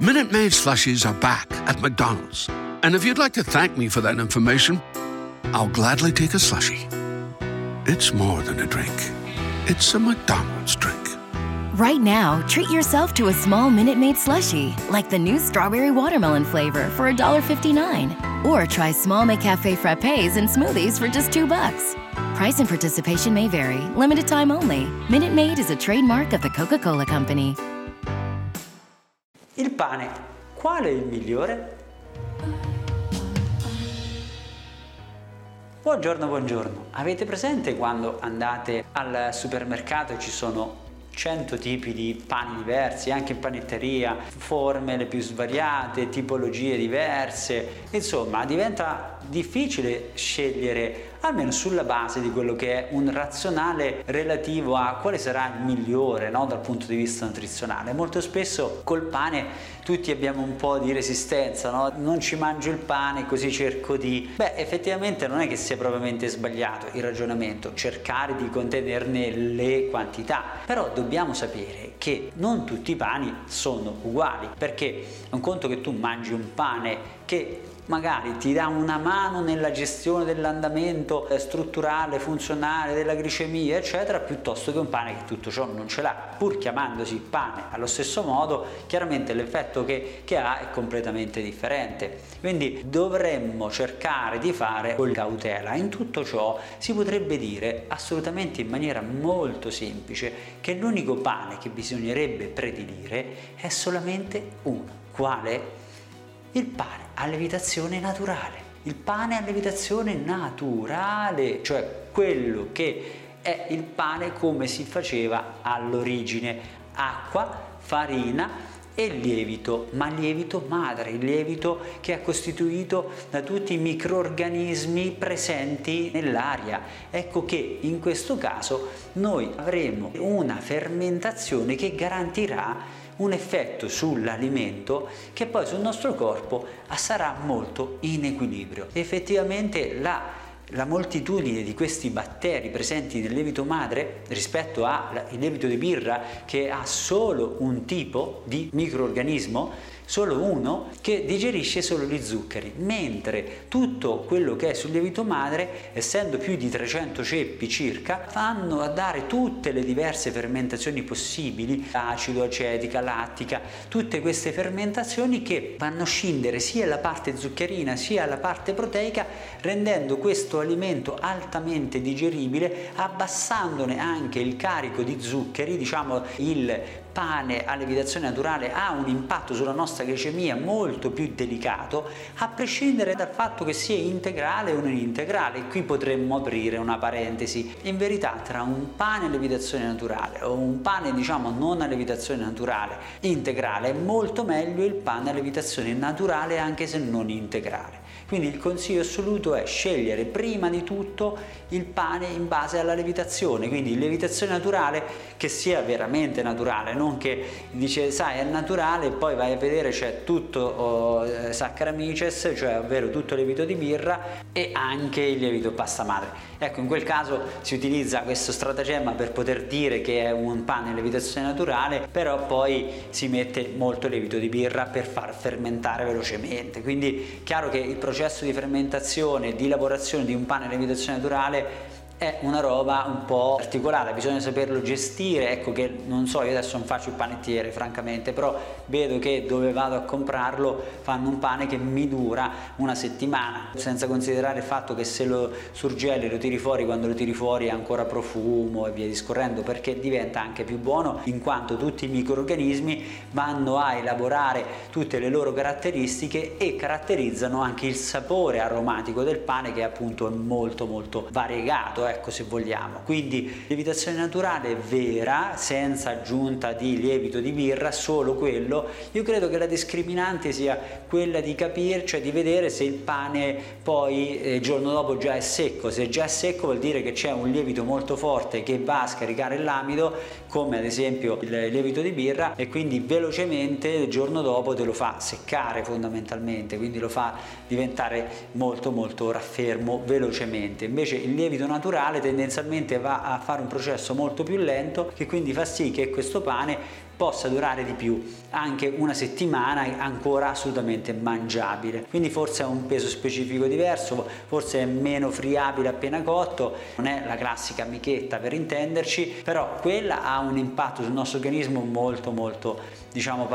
Minute Maid slushies are back at McDonald's. And if you'd like to thank me for that information, I'll gladly take a slushie. It's more than a drink, it's a McDonald's drink. Right now, treat yourself to a small Minute Maid slushie, like the new strawberry watermelon flavor for $1.59. Or try small McCafe frappes and smoothies for just two bucks. Price and participation may vary. Limited time only. Minute Maid is a trademark of the Coca-Cola Company. Il pane, qual è il migliore? Buongiorno, buongiorno. Avete presente quando andate al supermercato e ci sono 100 tipi di pani diversi, anche in panetteria, forme le più svariate, tipologie diverse, insomma diventa difficile scegliere almeno sulla base di quello che è un razionale relativo a quale sarà il migliore no, dal punto di vista nutrizionale. Molto spesso col pane tutti abbiamo un po' di resistenza, no? non ci mangio il pane così cerco di... Beh, effettivamente non è che sia propriamente sbagliato il ragionamento, cercare di contenerne le quantità, però dobbiamo sapere che non tutti i pani sono uguali, perché un conto che tu mangi un pane che magari ti dà una mano nella gestione dell'andamento eh, strutturale, funzionale, della glicemia, eccetera, piuttosto che un pane che tutto ciò non ce l'ha. Pur chiamandosi pane allo stesso modo, chiaramente l'effetto che, che ha è completamente differente. Quindi dovremmo cercare di fare con cautela. In tutto ciò si potrebbe dire assolutamente in maniera molto semplice che l'unico pane che bisognerebbe predilire è solamente uno. Quale? Il pane a lievitazione naturale. Il pane a lievitazione naturale, cioè quello che è il pane come si faceva all'origine. Acqua, farina e lievito, ma lievito madre, il lievito che è costituito da tutti i microorganismi presenti nell'aria. Ecco che in questo caso noi avremo una fermentazione che garantirà un effetto sull'alimento che poi sul nostro corpo sarà molto in equilibrio. Effettivamente la la moltitudine di questi batteri presenti nel lievito madre rispetto al lievito di birra che ha solo un tipo di microorganismo solo uno che digerisce solo gli zuccheri, mentre tutto quello che è sul lievito madre, essendo più di 300 ceppi circa, vanno a dare tutte le diverse fermentazioni possibili, acido, acetica, lattica, tutte queste fermentazioni che vanno a scindere sia la parte zuccherina sia la parte proteica, rendendo questo alimento altamente digeribile, abbassandone anche il carico di zuccheri, diciamo il pane a lievitazione naturale ha un impatto sulla nostra glicemia molto più delicato, a prescindere dal fatto che sia integrale o non integrale. Qui potremmo aprire una parentesi. In verità tra un pane a lievitazione naturale o un pane diciamo non a lievitazione naturale integrale è molto meglio il pane a lievitazione naturale anche se non integrale. Quindi il consiglio assoluto è scegliere prima di tutto il pane in base alla lievitazione, quindi lievitazione naturale che sia veramente naturale, non che dice sai è naturale e poi vai a vedere c'è tutto oh, Saccharomyces, cioè ovvero tutto il lievito di birra e anche il lievito pasta madre. Ecco, in quel caso si utilizza questo stratagemma per poter dire che è un pane a lievitazione naturale, però poi si mette molto lievito di birra per far fermentare velocemente. Quindi chiaro che il processo di fermentazione, di lavorazione di un pane a lievitazione naturale è una roba un po' particolare, bisogna saperlo gestire, ecco che non so, io adesso non faccio il panettiere francamente, però vedo che dove vado a comprarlo fanno un pane che mi dura una settimana, senza considerare il fatto che se lo surgeli lo tiri fuori, quando lo tiri fuori ha ancora profumo e via discorrendo, perché diventa anche più buono in quanto tutti i microorganismi vanno a elaborare tutte le loro caratteristiche e caratterizzano anche il sapore aromatico del pane che appunto è molto molto variegato ecco se vogliamo. Quindi lievitazione naturale vera, senza aggiunta di lievito di birra, solo quello. Io credo che la discriminante sia quella di capire, cioè di vedere se il pane poi eh, il giorno dopo già è secco. Se già è secco vuol dire che c'è un lievito molto forte che va a scaricare l'amido, come ad esempio il lievito di birra, e quindi velocemente il giorno dopo te lo fa seccare fondamentalmente, quindi lo fa diventare molto molto raffermo velocemente. Invece il lievito naturale naturale tendenzialmente va a fare un processo molto più lento che quindi fa sì che questo pane possa durare di più anche una settimana ancora assolutamente mangiabile. Quindi forse ha un peso specifico diverso forse è meno friabile appena cotto non è la classica amichetta per intenderci però quella ha un impatto sul nostro organismo molto molto diciamo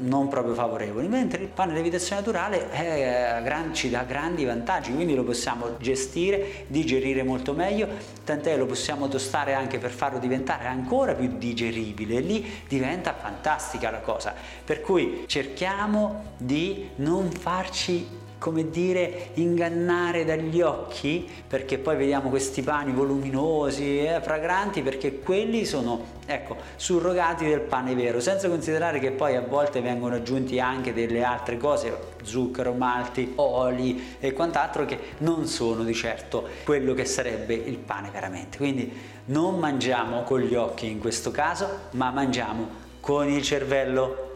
non proprio favorevole. Mentre il pane lievitazione naturale è, ci dà grandi vantaggi quindi lo possiamo gestire digerire molto meglio tant'è lo possiamo tostare anche per farlo diventare ancora più digeribile. Lì diventa fantastica la cosa per cui cerchiamo di non farci come dire, ingannare dagli occhi, perché poi vediamo questi pani voluminosi eh, fragranti, perché quelli sono, ecco, surrogati del pane vero, senza considerare che poi a volte vengono aggiunti anche delle altre cose, zucchero, malti, oli e quant'altro, che non sono di certo quello che sarebbe il pane veramente. Quindi non mangiamo con gli occhi in questo caso, ma mangiamo con il cervello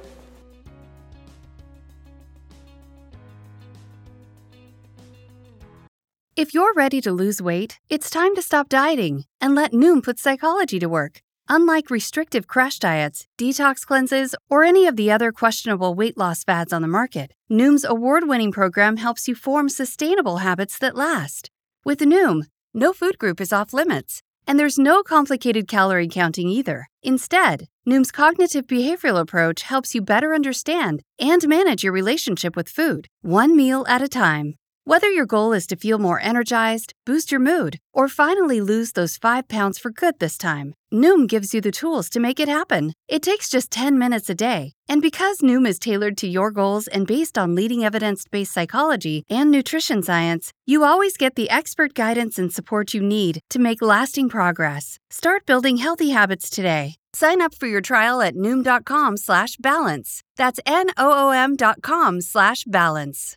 If you're ready to lose weight, it's time to stop dieting and let Noom put psychology to work. Unlike restrictive crash diets, detox cleanses, or any of the other questionable weight loss fads on the market, Noom's award winning program helps you form sustainable habits that last. With Noom, no food group is off limits, and there's no complicated calorie counting either. Instead, Noom's cognitive behavioral approach helps you better understand and manage your relationship with food, one meal at a time. Whether your goal is to feel more energized, boost your mood, or finally lose those five pounds for good this time, Noom gives you the tools to make it happen. It takes just 10 minutes a day. And because Noom is tailored to your goals and based on leading evidence based psychology and nutrition science, you always get the expert guidance and support you need to make lasting progress. Start building healthy habits today. Sign up for your trial at Noom.com slash balance. That's N-O-O-M dot com slash balance.